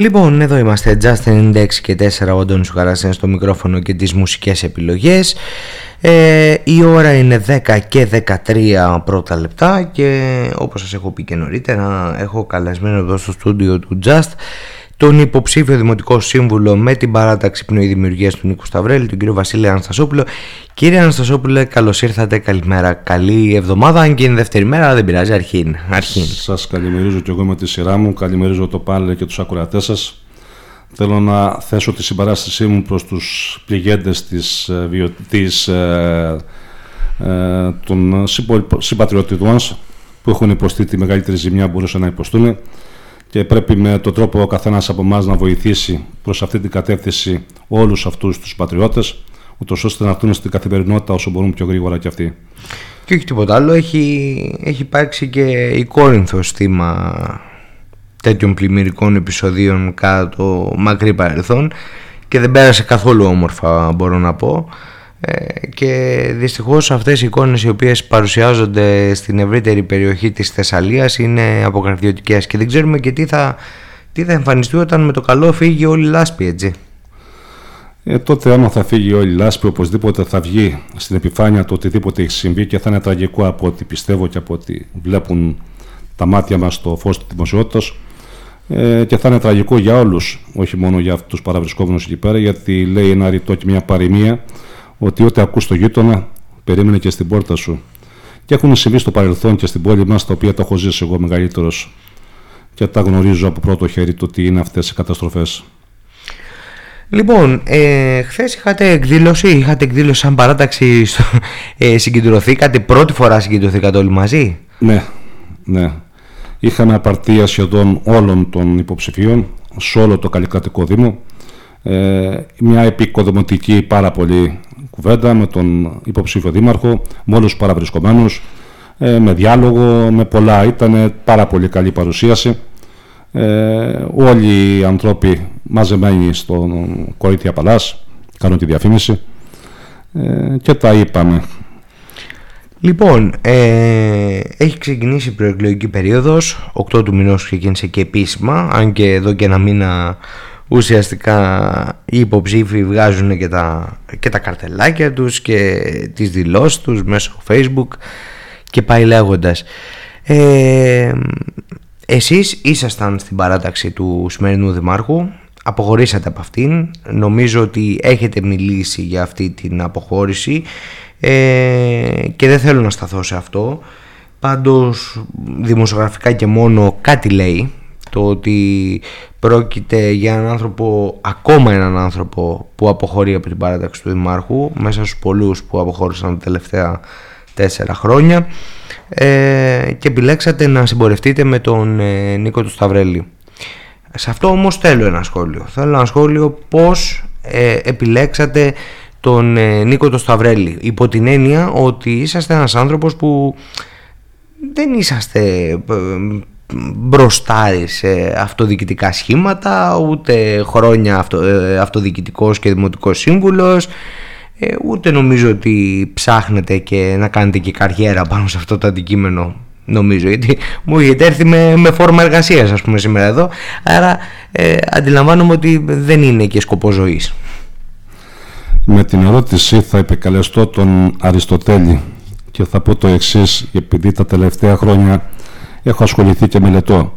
Λοιπόν, εδώ είμαστε Justin 96 και 4 ο Αντώνης Χαράσεν στο μικρόφωνο και τις μουσικές επιλογές. Ε, Η ώρα είναι 10 και 13 πρώτα λεπτά και όπως σας έχω πει και νωρίτερα έχω καλεσμένο εδώ στο στούντιο του Just τον υποψήφιο Δημοτικό Σύμβουλο με την παράταξη πνοή δημιουργία του Νίκου Σταυρέλη, τον κύριο Βασίλη Αναστασόπουλο. Κύριε Αναστασόπουλε, καλώς ήρθατε. Καλημέρα. Καλή εβδομάδα. Αν και είναι δεύτερη μέρα, δεν πειράζει. Αρχήν. Αρχήν. Σας καλημερίζω και εγώ με τη σειρά μου. Καλημερίζω το πάλι και τους ακροατές σας. Θέλω να θέσω τη συμπαράστασή μου προς τους πληγέντες της, ε, ε, ε, των συμπατριωτών μας που έχουν υποστεί τη μεγαλύτερη ζημιά που μπορούσαν να υποστούν και πρέπει με τον τρόπο ο καθένας από εμάς να βοηθήσει προς αυτή την κατεύθυνση όλους αυτούς τους πατριώτες ούτως ώστε να έρθουν στην καθημερινότητα όσο μπορούν πιο γρήγορα και αυτοί. Και όχι τίποτα άλλο, έχει, έχει υπάρξει και η Κόρινθος θύμα τέτοιων πλημμυρικών επεισοδίων κατά το μακρύ παρελθόν και δεν πέρασε καθόλου όμορφα μπορώ να πω ε, και δυστυχώς αυτές οι εικόνες οι οποίες παρουσιάζονται στην ευρύτερη περιοχή της Θεσσαλίας είναι αποκαρδιωτικές και δεν ξέρουμε και τι θα, τι θα εμφανιστεί όταν με το καλό φύγει όλη η λάσπη έτσι. Ε, τότε άμα θα φύγει όλη η λάσπη οπωσδήποτε θα βγει στην επιφάνεια το οτιδήποτε έχει συμβεί και θα είναι τραγικό από ό,τι πιστεύω και από ό,τι βλέπουν τα μάτια μας στο φως της δημοσιότητας ε, και θα είναι τραγικό για όλους, όχι μόνο για τους παραβρισκόμενους εκεί πέρα γιατί λέει ένα ρητό και μια παροιμία ότι ό,τι ακούς το γείτονα περίμενε και στην πόρτα σου. Και έχουν συμβεί στο παρελθόν και στην πόλη μας τα οποία τα έχω ζήσει εγώ μεγαλύτερος και τα γνωρίζω από πρώτο χέρι το τι είναι αυτές οι καταστροφές. Λοιπόν, ε, χθες είχατε εκδήλωση, είχατε εκδήλωση σαν παράταξη, στο, ε, συγκεντρωθήκατε, πρώτη φορά συγκεντρωθήκατε όλοι μαζί; Ναι, ναι. Είχαμε απαρτία σχεδόν όλων των υποψηφίων σε όλο το καλλικρατικό δήμο. Ε, μια επικοδομητική πάρα πολύ κουβέντα με τον υποψήφιο δήμαρχο, με όλους τους παραβρισκομένους, ε, με διάλογο, με πολλά. Ήταν πάρα πολύ καλή παρουσίαση. Ε, όλοι οι άνθρωποι μαζεμένοι στον Κορίτια Παλάς, κάνουν τη διαφήμιση ε, και τα είπαμε. Λοιπόν, ε, έχει ξεκινήσει η προεκλογική περίοδος, 8 του μηνός ξεκίνησε και επίσημα, αν και εδώ και ένα μήνα ουσιαστικά οι υποψήφοι βγάζουν και τα, και τα καρτελάκια τους και τις δηλώσεις τους μέσω facebook και πάει λέγοντας. Ε, εσείς ήσασταν στην παράταξη του σημερινού δημάρχου αποχωρήσατε από αυτήν. Νομίζω ότι έχετε μιλήσει για αυτή την αποχώρηση ε, και δεν θέλω να σταθώ σε αυτό. Πάντως δημοσιογραφικά και μόνο κάτι λέει το ότι πρόκειται για έναν άνθρωπο, ακόμα έναν άνθρωπο που αποχωρεί από την παράταξη του Δημάρχου μέσα στους πολλούς που αποχώρησαν τα τελευταία τέσσερα χρόνια ε, και επιλέξατε να συμπορευτείτε με τον ε, Νίκο του Σταυρέλη. Σε αυτό όμως θέλω ένα σχόλιο. Θέλω ένα σχόλιο πώς ε, επιλέξατε τον ε, Νίκο του Σταυρέλη υπό την έννοια ότι είσαστε ένας άνθρωπος που δεν είσαστε μπροστά σε αυτοδιοικητικά σχήματα, ούτε χρόνια αυτο, ε, αυτοδιοικητικός και δημοτικός σύμβουλος, ε, ούτε νομίζω ότι ψάχνετε και να κάνετε και καριέρα πάνω σε αυτό το αντικείμενο νομίζω γιατί μου έχετε έρθει με, με φόρμα εργασίας ας πούμε σήμερα εδώ. Άρα ε, αντιλαμβάνομαι ότι δεν είναι και σκοπός ζωής. Με την ερώτηση θα επικαλεστώ τον Αριστοτέλη και θα πω το εξής επειδή τα τελευταία χρόνια έχω ασχοληθεί και μελετώ.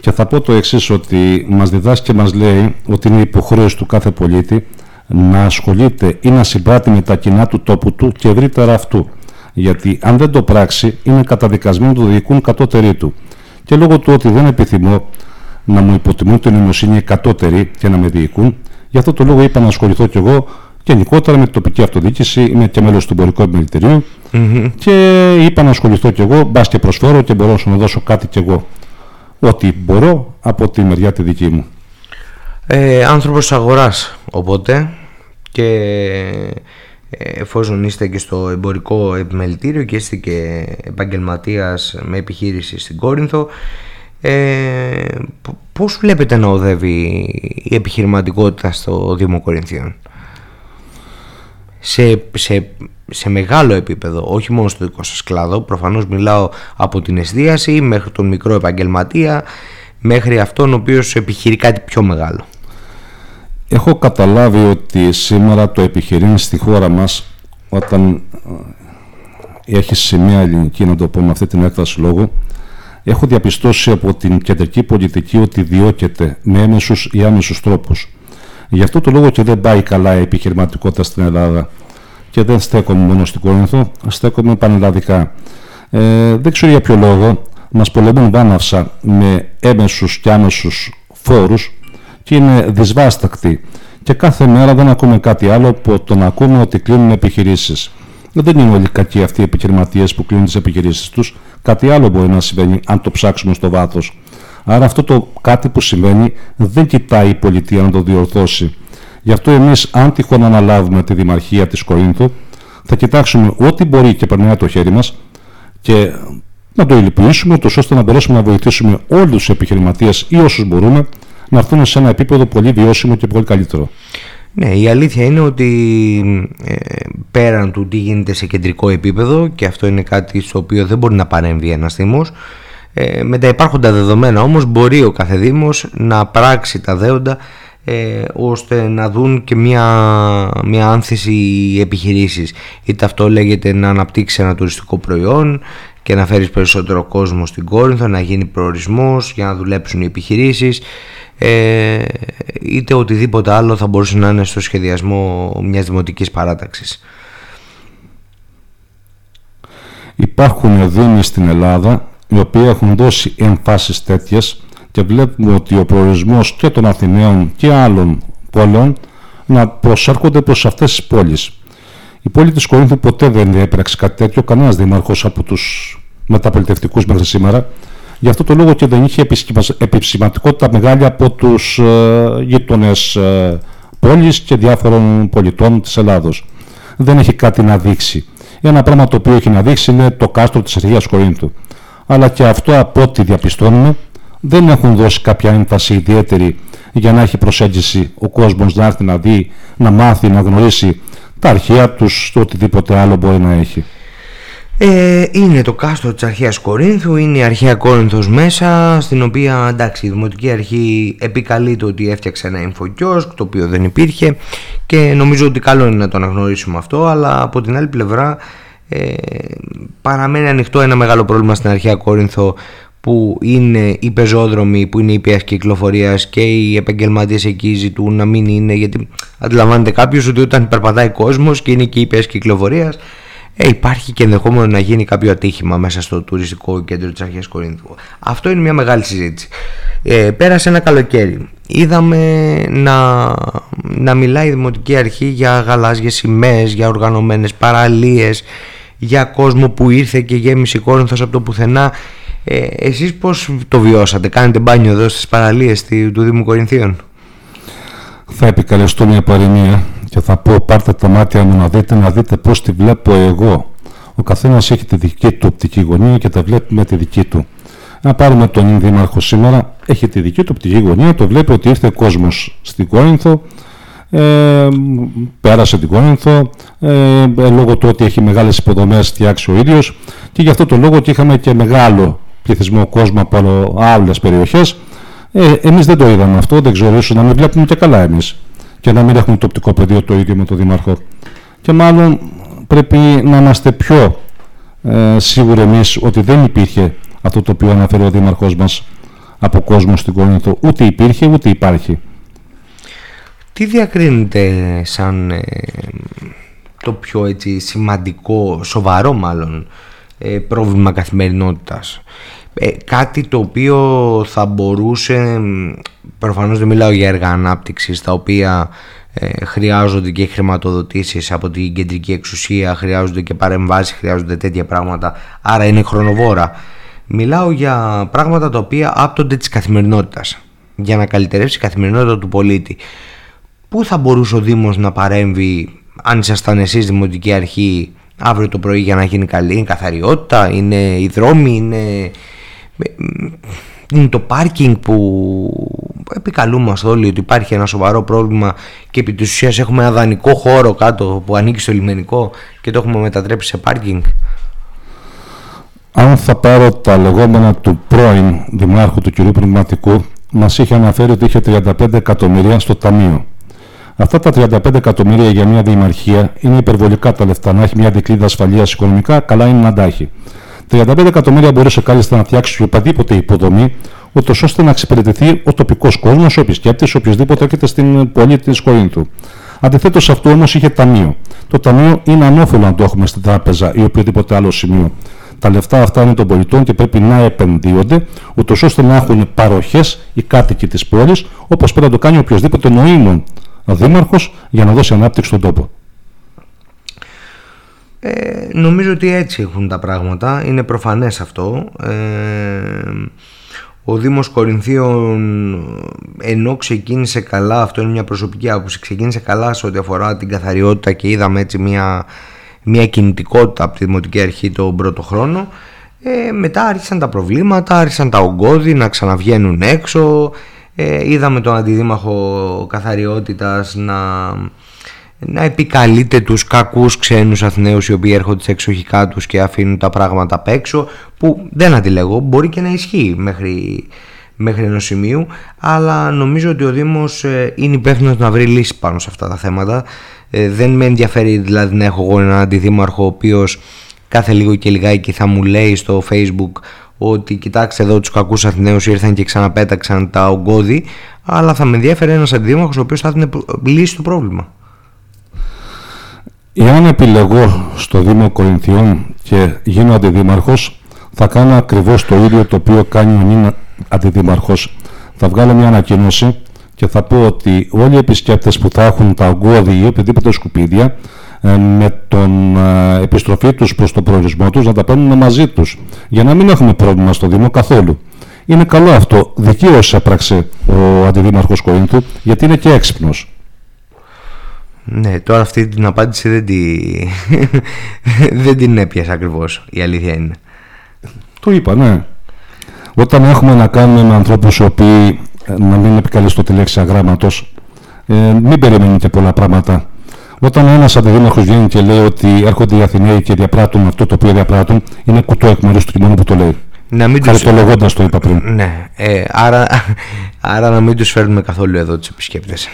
Και θα πω το εξής ότι μας διδάσκει και μας λέει ότι είναι υποχρέωση του κάθε πολίτη να ασχολείται ή να συμπράττει με τα κοινά του τόπου του και ευρύτερα αυτού. Γιατί αν δεν το πράξει είναι καταδικασμένο το διοικούν κατώτεροι του. Και λόγω του ότι δεν επιθυμώ να μου υποτιμούν την νοημοσύνη κατώτεροι και να με διοικούν, γι' αυτό το λόγο είπα να ασχοληθώ κι εγώ γενικότερα με την τοπική αυτοδιοίκηση. Είμαι και μέλος του εμπορικού επιμελητηρίου mm-hmm. και είπα να ασχοληθώ κι εγώ. Μπας και προσφέρω και μπορώ να δώσω κάτι κι εγώ. Ό,τι μπορώ από τη μεριά τη δική μου. Ε, άνθρωπος αγοράς οπότε και ε, εφόσον είστε και στο εμπορικό επιμελητήριο και είστε και επαγγελματίας με επιχείρηση στην Κόρινθο ε, πώς βλέπετε να οδεύει η επιχειρηματικότητα στο Δήμο Κορινθίων; Σε, σε, σε μεγάλο επίπεδο, όχι μόνο στο δικό σας κλάδο. Προφανώς μιλάω από την εστίαση μέχρι τον μικρό επαγγελματία, μέχρι αυτόν ο οποίος επιχειρεί κάτι πιο μεγάλο. Έχω καταλάβει ότι σήμερα το επιχειρήν στη χώρα μας όταν ε, έχει σημαία ελληνική να το πω με αυτή την έκταση λόγου έχω διαπιστώσει από την κεντρική πολιτική ότι διώκεται με έμεσους ή άμεσους τρόπους. Γι' αυτό το λόγο και δεν πάει καλά η επιχειρηματικότητα στην Ελλάδα και δεν στέκομαι μόνο στην Κόρινθο, στέκομαι πανελλαδικά. Ε, δεν ξέρω για ποιο λόγο μας πολεμούν βάναυσα με έμεσους και άμεσους φόρους και είναι δυσβάστακτοι και κάθε μέρα δεν ακούμε κάτι άλλο από το να ακούμε ότι κλείνουν επιχειρήσεις. Δεν είναι όλοι κακοί αυτοί οι επιχειρηματίες που κλείνουν τις επιχειρήσεις τους. Κάτι άλλο μπορεί να συμβαίνει αν το ψάξουμε στο βάθος. Άρα αυτό το κάτι που συμβαίνει δεν κοιτάει η πολιτεία να το διορθώσει. Γι' αυτό εμείς αν τυχόν αναλάβουμε τη Δημαρχία της Κορίνθου θα κοιτάξουμε ό,τι μπορεί και περνάει το χέρι μας και να το υλοποιήσουμε ώστε να μπορέσουμε να βοηθήσουμε όλους τους επιχειρηματίες ή όσους μπορούμε να έρθουν σε ένα επίπεδο πολύ βιώσιμο και πολύ καλύτερο. Ναι, η αλήθεια είναι ότι ε, πέραν του τι γίνεται σε κεντρικό επίπεδο και αυτό είναι κάτι στο οποίο δεν μπορεί να παρέμβει ένας Δήμος ε, με τα υπάρχοντα δεδομένα όμως μπορεί ο κάθε Δήμος να πράξει τα δέοντα ε, ώστε να δουν και μια, μια άνθηση επιχειρήσεις είτε αυτό λέγεται να αναπτύξει ένα τουριστικό προϊόν και να φέρεις περισσότερο κόσμο στην Κόρινθο να γίνει προορισμός για να δουλέψουν οι επιχειρήσεις ε, είτε οτιδήποτε άλλο θα μπορούσε να είναι στο σχεδιασμό μιας δημοτικής παράταξης. Υπάρχουν δήμοι στην Ελλάδα οι οποίοι έχουν δώσει εμφάσεις τέτοιες και βλέπουμε ότι ο προορισμός και των Αθηναίων και άλλων πόλεων να προσέρχονται προς αυτές τις πόλεις. Η πόλη της Κορίνθου ποτέ δεν έπραξε κάτι τέτοιο, κανένας δήμαρχος από τους μεταπολιτευτικούς μέχρι σήμερα. Γι' αυτό το λόγο και δεν είχε επισηματικότητα μεγάλη από τους ε, γείτονες ε, πόλεις και διάφορων πολιτών της Ελλάδος. Δεν έχει κάτι να δείξει. Ένα πράγμα το οποίο έχει να δείξει είναι το κάστρο της Αγίας Κορίνθου. Αλλά και αυτό από ό,τι διαπιστώνουμε δεν έχουν δώσει κάποια έμφαση ιδιαίτερη για να έχει προσέγγιση ο κόσμος να έρθει να δει, να μάθει, να γνωρίσει τα αρχαία τους, το οτιδήποτε άλλο μπορεί να έχει. Ε, είναι το κάστρο της αρχαίας Κορίνθου, είναι η αρχαία Κόρινθος μέσα, στην οποία εντάξει η Δημοτική Αρχή επικαλείται ότι έφτιαξε ένα infokiosk, το οποίο δεν υπήρχε και νομίζω ότι καλό είναι να το αναγνωρίσουμε αυτό, αλλά από την άλλη πλευρά ε, παραμένει ανοιχτό ένα μεγάλο πρόβλημα στην αρχαία Κόρινθο που είναι οι πεζόδρομοι, που είναι η πια κυκλοφορίας και οι επαγγελματίες εκεί ζητούν να μην είναι. Γιατί αντιλαμβάνεται κάποιος ότι όταν περπατάει κόσμος και είναι και η πια κυκλοφορίας, ε, υπάρχει και ενδεχόμενο να γίνει κάποιο ατύχημα μέσα στο τουριστικό κέντρο της Αρχαίας Κορίνθου. Αυτό είναι μια μεγάλη συζήτηση. Ε, πέρασε ένα καλοκαίρι. Είδαμε να, να μιλάει η Δημοτική Αρχή για γαλάζιες σημαίες, για οργανωμένες παραλίες, για κόσμο που ήρθε και γέμισε η Κόρινθος από το πουθενά ε, εσείς πώς το βιώσατε, κάνετε μπάνιο εδώ στις παραλίες του Δήμου Κορινθίων; Θα επικαλεστώ μια παροιμία και θα πω πάρτε τα μάτια μου να δείτε, να δείτε πώς τη βλέπω εγώ. Ο καθένας έχει τη δική του οπτική γωνία και τα βλέπει με τη δική του. Να πάρουμε τον Δήμαρχο σήμερα, έχει τη δική του οπτική γωνία, το βλέπει ότι ήρθε κόσμος στην Κόρινθο, ε, πέρασε την Κόρινθο. Ε, λόγω του ότι έχει μεγάλες υποδομές φτιάξει ο ίδιος. Και γι' αυτό το λόγο και είχαμε και μεγάλο πληθυσμό κόσμο από άλλες περιοχές. Ε, εμείς δεν το είδαμε αυτό, δεν ξέρω, ίσως να μην βλέπουμε και καλά εμείς. Και να μην έχουμε το οπτικό πεδίο το ίδιο με τον Δήμαρχο. Και μάλλον πρέπει να είμαστε πιο ε, σίγουροι εμείς ότι δεν υπήρχε αυτό το οποίο αναφέρει ο Δήμαρχό μας από κόσμο στην Κόρινθο. Ούτε υπήρχε ούτε υπάρχει. Τι διακρίνεται σαν ε, το πιο έτσι, σημαντικό, σοβαρό μάλλον ε, πρόβλημα καθημερινότητας; Ε, κάτι το οποίο θα μπορούσε, προφανώς δεν μιλάω για έργα ανάπτυξης τα οποία ε, χρειάζονται και χρηματοδοτήσεις από την κεντρική εξουσία, χρειάζονται και παρεμβάσεις, χρειάζονται τέτοια πράγματα, άρα είναι χρονοβόρα. Μιλάω για πράγματα τα οποία άπτονται της καθημερινότητας, για να καλυτερεύσει η καθημερινότητα του πολίτη. Πού θα μπορούσε ο Δήμος να παρέμβει, αν ήσασταν εσείς Δημοτική Αρχή, αύριο το πρωί για να γίνει καλή, είναι καθαριότητα, είναι οι δρόμοι, είναι, είναι το πάρκινγκ που επικαλούμαστε όλοι ότι υπάρχει ένα σοβαρό πρόβλημα και επί της ουσίας έχουμε ένα δανεικό χώρο κάτω που ανήκει στο λιμενικό και το έχουμε μετατρέψει σε πάρκινγκ. Αν θα πάρω τα λεγόμενα του πρώην δημάρχου του κ. Πνευματικού, μας είχε αναφέρει ότι είχε 35 εκατομμύρια στο ταμείο. Αυτά τα 35 εκατομμύρια για μια δημαρχία είναι υπερβολικά τα λεφτά. Να έχει μια δικλίδα ασφαλείας οικονομικά, καλά είναι να τα έχει. 35 εκατομμύρια μπορούσε κάλλιστα να φτιάξει οποιαδήποτε υποδομή, ούτως ώστε να εξυπηρετηθεί ο τοπικός κόσμος, ο επισκέπτης, οποιοδήποτε έρχεται στην πόλη της Κορίνθου. Αντιθέτως, αυτό όμως είχε ταμείο. Το ταμείο είναι ανώφελο να το έχουμε στην τράπεζα ή οποιοδήποτε άλλο σημείο. Τα λεφτά αυτά είναι των πολιτών και πρέπει να επενδύονται, ούτως ώστε να έχουν παροχές οι κάτοικοι της πόλης, όπως πρέπει να το κάνει οποιοδήποτε νοήμων δήμαρχος για να δώσει ανάπτυξη στον τόπο. Ε, νομίζω ότι έτσι έχουν τα πράγματα, είναι προφανές αυτό. Ε, ο Δήμος Κορινθίων ενώ ξεκίνησε καλά, αυτό είναι μια προσωπική άποψη, ξεκίνησε καλά σε ό,τι αφορά την καθαριότητα και είδαμε έτσι μια, μια κινητικότητα από τη Δημοτική Αρχή τον πρώτο χρόνο. Ε, μετά άρχισαν τα προβλήματα, άρχισαν τα ογκώδη να ξαναβγαίνουν έξω, ε, είδαμε τον αντιδήμαχο καθαριότητας να, να επικαλείται τους κακούς ξένους Αθηναίους οι οποίοι έρχονται σε εξοχικά τους και αφήνουν τα πράγματα απ' έξω που δεν αντιλέγω, μπορεί και να ισχύει μέχρι, μέχρι ενός σημείου αλλά νομίζω ότι ο Δήμος ε, είναι υπεύθυνος να βρει λύση πάνω σε αυτά τα θέματα ε, δεν με ενδιαφέρει δηλαδή να έχω εγώ έναν αντιδήμαρχο ο οποίος κάθε λίγο και λιγάκι θα μου λέει στο facebook ότι κοιτάξτε εδώ τους κακούς Αθηναίους ήρθαν και ξαναπέταξαν τα ογκώδη αλλά θα με ενδιαφέρει ένας αντιδήμαρχος ο οποίος θα έδινε λύση το πρόβλημα. Εάν επιλεγώ στο Δήμο Κορινθιών και γίνω αντιδήμαρχος θα κάνω ακριβώς το ίδιο το οποίο κάνει ο νυν αντιδήμαρχος. Θα βγάλω μια ανακοίνωση και θα πω ότι όλοι οι επισκέπτες που θα έχουν τα ογκώδη ή οποιαδήποτε σκουπίδια ε, με τον ε, επιστροφή τους προς τον προορισμό τους να τα παίρνουν μαζί τους για να μην έχουμε πρόβλημα στο Δήμο καθόλου. Είναι καλό αυτό. Δικαίως έπραξε ο Αντιδήμαρχος Κορίνθου γιατί είναι και έξυπνος. Ναι, τώρα αυτή την απάντηση δεν, τη... δεν την έπιασε ακριβώς, η αλήθεια είναι. Το είπα, ναι. Όταν έχουμε να κάνουμε με ανθρώπους οι οποίοι, ε, να μην επικαλεστώ τη λέξη αγράμματος, ε, μην περιμένετε πολλά πράγματα. Όταν ένας αντιδήμαρχο βγαίνει και λέει ότι έρχονται οι Αθηναίοι και διαπράττουν αυτό το οποίο διαπράττουν, είναι κουτό εκ μέρους του και μόνο που το λέει. Να μην Χαριτολογώντας το είπα πριν. Ναι, ε, άρα, άρα να μην τους φέρνουμε καθόλου εδώ τους επισκέπτες.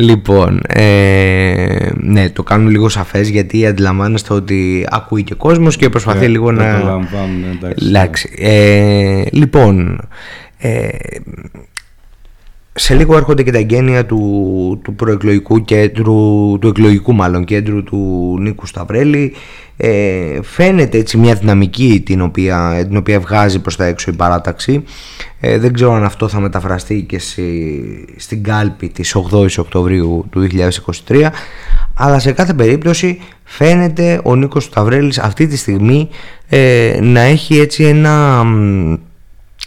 Λοιπόν, ε, ναι, το κάνουμε λίγο σαφές γιατί αντιλαμβάνεστε ότι ακούει και κόσμος και προσπαθεί yeah, λίγο να... Εντάξει. Ε, λοιπόν, ε, σε λίγο έρχονται και τα εγγένεια του, του προεκλογικού κέντρου, του εκλογικού μάλλον κέντρου του Νίκου Σταυρέλη. Ε, φαίνεται έτσι μια δυναμική την οποία, την οποία βγάζει προς τα έξω η παράταξη. Ε, δεν ξέρω αν αυτό θα μεταφραστεί και στην κάλπη της 8 η Οκτωβρίου του 2023 αλλά σε κάθε περίπτωση φαίνεται ο Νίκος Σταυρέλης αυτή τη στιγμή ε, να έχει έτσι ένα,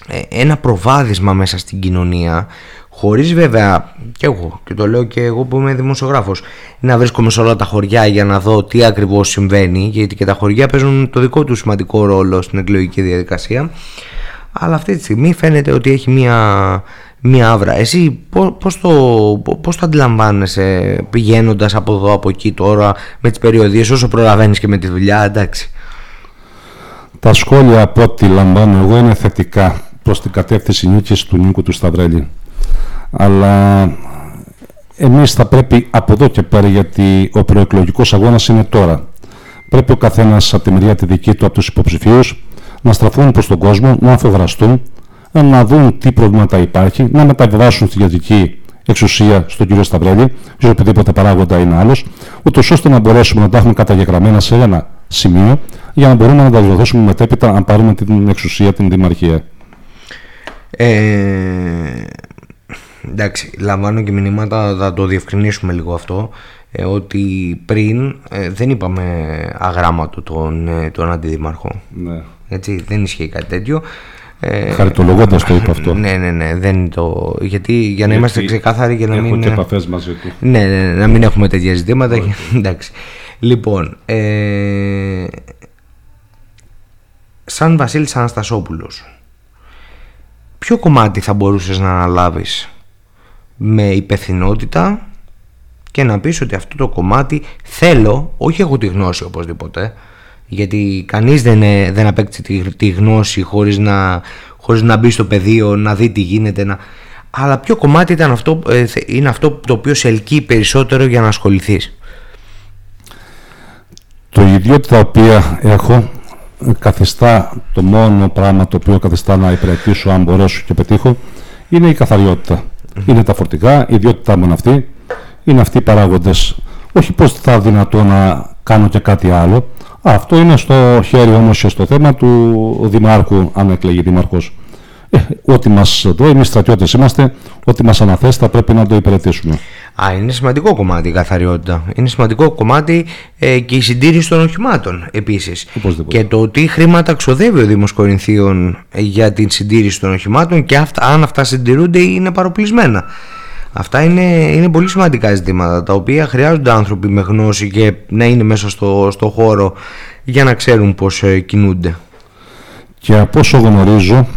ε, ένα προβάδισμα μέσα στην κοινωνία Χωρίς βέβαια, και εγώ, και το λέω και εγώ που είμαι δημοσιογράφος, να βρίσκομαι σε όλα τα χωριά για να δω τι ακριβώς συμβαίνει, γιατί και τα χωριά παίζουν το δικό τους σημαντικό ρόλο στην εκλογική διαδικασία. Αλλά αυτή τη στιγμή φαίνεται ότι έχει μία, μία άβρα. Εσύ πώς, το, πώς το αντιλαμβάνεσαι πηγαίνοντας από εδώ από εκεί τώρα με τις περιοδίες όσο προλαβαίνεις και με τη δουλειά, εντάξει; Τα σχόλια από ό,τι λαμβάνω εγώ είναι θετικά προς την κατεύθυνση νίκης του Νίκου του Σταυρέλη αλλά εμείς θα πρέπει από εδώ και πέρα γιατί ο προεκλογικός αγώνας είναι τώρα. Πρέπει ο καθένας από τη μεριά τη δική του από τους υποψηφίους να στραφούν προς τον κόσμο, να αφογραστούν, να δουν τι προβλήματα υπάρχει, να μεταβιβάσουν στη ιατρική εξουσία στον κύριο Σταυρέλη, ή οποιοδήποτε παράγοντα είναι άλλος, ούτως ώστε να μπορέσουμε να τα έχουμε καταγεγραμμένα σε ένα σημείο για να μπορούμε να τα δώσουμε μετέπειτα αν πάρουμε την εξουσία, την δημαρχία. Ε, εντάξει, λαμβάνω και μηνύματα, θα το διευκρινίσουμε λίγο αυτό, ε, ότι πριν ε, δεν είπαμε αγράμματο τον, ε, τον αντιδήμαρχο. Ναι. Έτσι, δεν ισχύει κάτι τέτοιο. Ε, Χαριτολογώντας το είπα αυτό. Ναι, ναι, ναι. Δεν το... Γιατί για να είμαστε ξεκάθαροι και να έχω μην. και επαφές μαζί του. Ναι, ναι, ναι, να μην έχουμε τέτοια ζητήματα. Εντάξει. Λοιπόν, ε, σαν Βασίλης Αναστασόπουλος, ποιο κομμάτι θα μπορούσες να αναλάβεις; Με υπευθυνότητα και να πεις ότι αυτό το κομμάτι θέλω, όχι έχω τη γνώση οπωσδήποτε, γιατί κανείς δεν, δεν απέκτησε τη, τη γνώση χωρίς να, χωρίς να μπει στο πεδίο, να δει τι γίνεται, να... αλλά ποιο κομμάτι ήταν αυτό, ε, είναι αυτό το οποίο σε ελκύει περισσότερο για να ασχοληθείς; Το ιδιότητα τα οποία έχω καθιστά το μόνο πράγμα το οποίο καθιστά να υπηρετήσω αν μπορέσω και πετύχω είναι η καθαριότητα. Είναι τα φορτικά, η ιδιότητά μου είναι αυτή, είναι αυτοί οι παράγοντες. Όχι πως θα δυνατό να κάνω και κάτι άλλο. Αυτό είναι στο χέρι όμως και στο θέμα του Δημάρχου, αν εκλεγεί Δήμαρχος. Ε, ό,τι μας εδώ, εμείς στρατιώτες είμαστε, ό,τι μας αναθέσει θα πρέπει να το υπηρετήσουμε. Α, είναι σημαντικό κομμάτι η καθαριότητα. Είναι σημαντικό κομμάτι ε, και η συντήρηση των οχημάτων επίσης. Και το τι χρήματα ξοδεύει ο Δήμος Κορινθίων για την συντήρηση των οχημάτων και αυτά, αν αυτά συντηρούνται είναι παροπλισμένα. Αυτά είναι, είναι πολύ σημαντικά ζητήματα τα οποία χρειάζονται άνθρωποι με γνώση και να είναι μέσα στο, στο χώρο για να ξέρουν πώς ε, κινούνται. Και από όσο γνωρίζω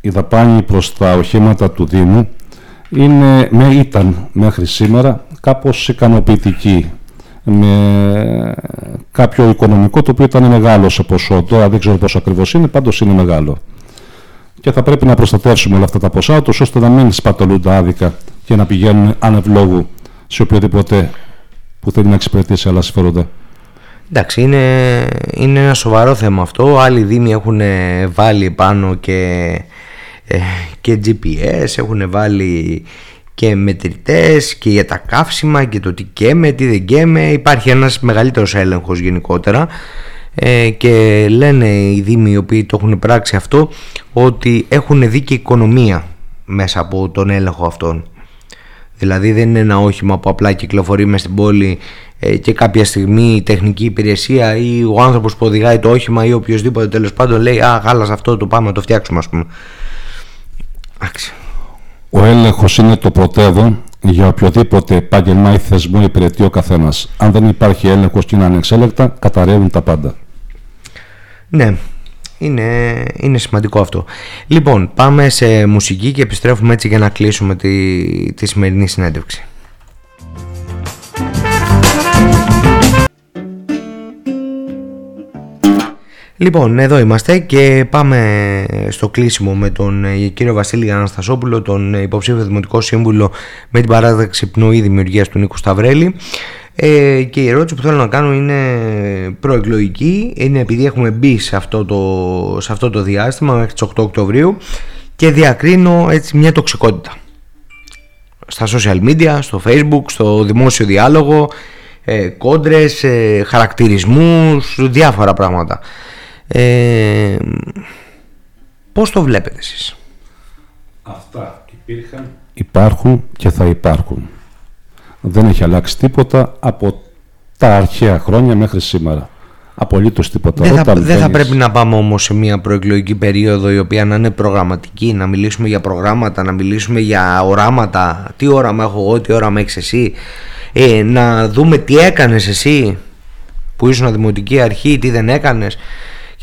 η δαπάνη προς τα οχήματα του Δήμου είναι, με, ήταν μέχρι σήμερα κάπως ικανοποιητική με κάποιο οικονομικό το οποίο ήταν μεγάλο σε ποσό. Τώρα δεν ξέρω πόσο ακριβώς είναι, πάντως είναι μεγάλο. Και θα πρέπει να προστατεύσουμε όλα αυτά τα ποσά, ώστε να μην σπαταλούνται άδικα και να πηγαίνουν ανευλόγου σε οποιοδήποτε που θέλει να εξυπηρετήσει άλλα συμφέροντα. Εντάξει, είναι, είναι ένα σοβαρό θέμα αυτό. Άλλοι δήμοι έχουν βάλει πάνω και, ε, και GPS, έχουν βάλει και μετρητές και για τα καύσιμα και το τι καίμε, τι δεν καίμε. Υπάρχει ένας μεγαλύτερος έλεγχος γενικότερα ε, και λένε οι δήμοι οι οποίοι το έχουν πράξει αυτό ότι έχουν δει και οικονομία μέσα από τον έλεγχο αυτόν. Δηλαδή δεν είναι ένα όχημα που απλά κυκλοφορεί μες στην πόλη ε, και κάποια στιγμή η τεχνική υπηρεσία ή ο άνθρωπος που οδηγάει το όχημα ή οποιοδήποτε τέλος πάντων λέει «Α, γάλας αυτό το πάμε να το φτιάξουμε» ας πούμε. Ο έλεγχος είναι το πρωτεύον για οποιοδήποτε επάγγελμα ή θεσμό υπηρετεί ο καθένας. Αν δεν υπάρχει έλεγχος και είναι ανεξέλεκτα, καταραίουν τα πάντα. Ναι, είναι, είναι σημαντικό αυτό. Λοιπόν, πάμε σε μουσική και επιστρέφουμε έτσι για να κλείσουμε τη, τη σημερινή συνέντευξη. Λοιπόν, εδώ είμαστε και πάμε στο κλείσιμο με τον ε, κύριο Βασίλη Αναστασόπουλο, τον υποψήφιο Δημοτικό Σύμβουλο με την παράδοξη πνοή δημιουργίας του Νίκου Σταυρέλη. Ε, και η ερώτηση που θέλω να κάνω είναι προεκλογική, είναι επειδή έχουμε μπει σε αυτό το, σε αυτό το διάστημα μέχρι τις 8 Οκτωβρίου και διακρίνω έτσι μια τοξικότητα στα social media, στο facebook, στο δημόσιο διάλογο, ε, κόντρες, ε, χαρακτηρισμούς, διάφορα πράγματα. Ε, πώς το βλέπετε εσείς; Αυτά υπήρχαν, υπάρχουν και θα υπάρχουν δεν έχει αλλάξει τίποτα από τα αρχαία χρόνια μέχρι σήμερα. Απολύτως τίποτα. Δεν θα, δεν θα πρέπει να πάμε όμως σε μια προεκλογική περίοδο η οποία να είναι προγραμματική, να μιλήσουμε για προγράμματα, να μιλήσουμε για οράματα. Τι όραμα έχω εγώ, τι όραμα έχεις εσύ; Ε, να δούμε τι έκανες εσύ που ήσουν δημοτική αρχή, τι δεν έκανες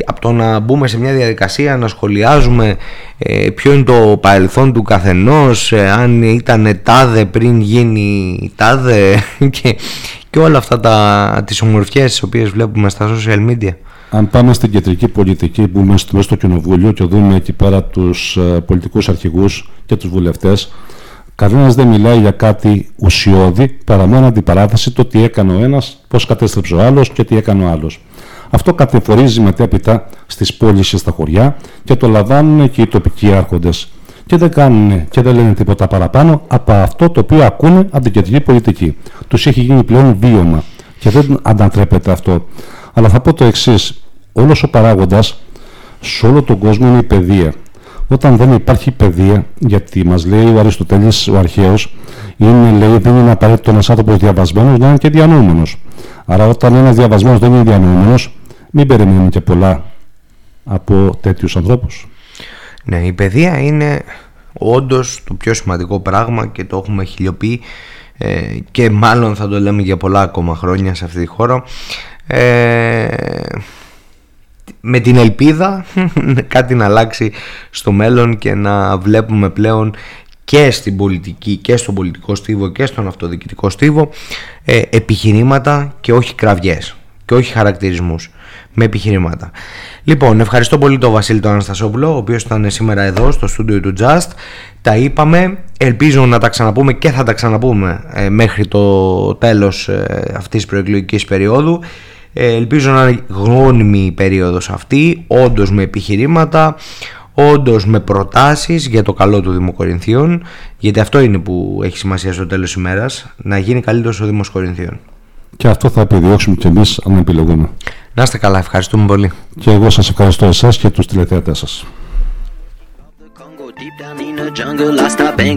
από το να μπούμε σε μια διαδικασία να σχολιάζουμε ε, ποιο είναι το παρελθόν του καθενός ε, αν ήταν τάδε πριν γίνει τάδε και, και όλα αυτά τα, τις ομορφιές τις οποίες βλέπουμε στα social media. Αν πάμε στην κεντρική πολιτική που είμαστε μέσα στο κοινοβούλιο και δούμε εκεί πέρα τους ε, πολιτικούς αρχηγούς και τους βουλευτές Κανένας δεν μιλάει για κάτι ουσιώδη παρά μόνο αντιπαράθεση το τι έκανε ο ένας, πώς κατέστρεψε ο άλλος και τι έκανε ο άλλος. Αυτό κατεφορίζει μετέπειτα στις πόλεις και στα χωριά και το λαμβάνουν και οι τοπικοί άρχοντες. Και δεν κάνουν και δεν λένε τίποτα παραπάνω από αυτό το οποίο ακούνε από την κεντρική πολιτική. Τους έχει γίνει πλέον βίωμα και δεν αντατρέπεται αυτό. Αλλά θα πω το εξής. Όλος ο παράγοντας σε όλο τον κόσμο είναι η παιδεία. Όταν δεν υπάρχει παιδεία, γιατί μας λέει ο Αριστοτέλης ο αρχαίος, είναι, λέει, δεν είναι απαραίτητο ένας άνθρωπος διαβασμένος να είναι και διανοούμενος. Άρα όταν ένας διαβασμένος δεν είναι διανοούμενος, μην περιμένουμε και πολλά από τέτοιους ανθρώπους. Ναι, η παιδεία είναι όντως το πιο σημαντικό πράγμα και το έχουμε χιλιοποιεί ε, και μάλλον θα το λέμε για πολλά ακόμα χρόνια σε αυτή τη χώρα. Ε, με την ελπίδα κάτι να αλλάξει στο μέλλον και να βλέπουμε πλέον και στην πολιτική και στον πολιτικό στίβο και στον αυτοδιοικητικό στίβο ε, επιχειρήματα και όχι κραυγές και όχι χαρακτηρισμούς με επιχειρήματα. Λοιπόν, ευχαριστώ πολύ τον Βασίλη τον Αναστασόπουλο, ο οποίος ήταν σήμερα εδώ στο στούντιο του Just. Τα είπαμε, ελπίζω να τα ξαναπούμε και θα τα ξαναπούμε ε, μέχρι το τέλος ε, αυτής της προεκλογικής περίοδου. Ε, ελπίζω να είναι γόνιμη η περίοδος αυτή, όντως με επιχειρήματα, όντως με προτάσεις για το καλό του Δημοκορινθίων, γιατί αυτό είναι που έχει σημασία στο τέλος της ημέρας, να γίνει καλύτερος ο Δήμος Κορινθίων. Και αυτό θα επιδιώξουμε κι εμείς αν επιλογούμε. Να είστε καλά, ευχαριστούμε πολύ. Και εγώ σας ευχαριστώ εσάς και τους τηλεθεατές σας.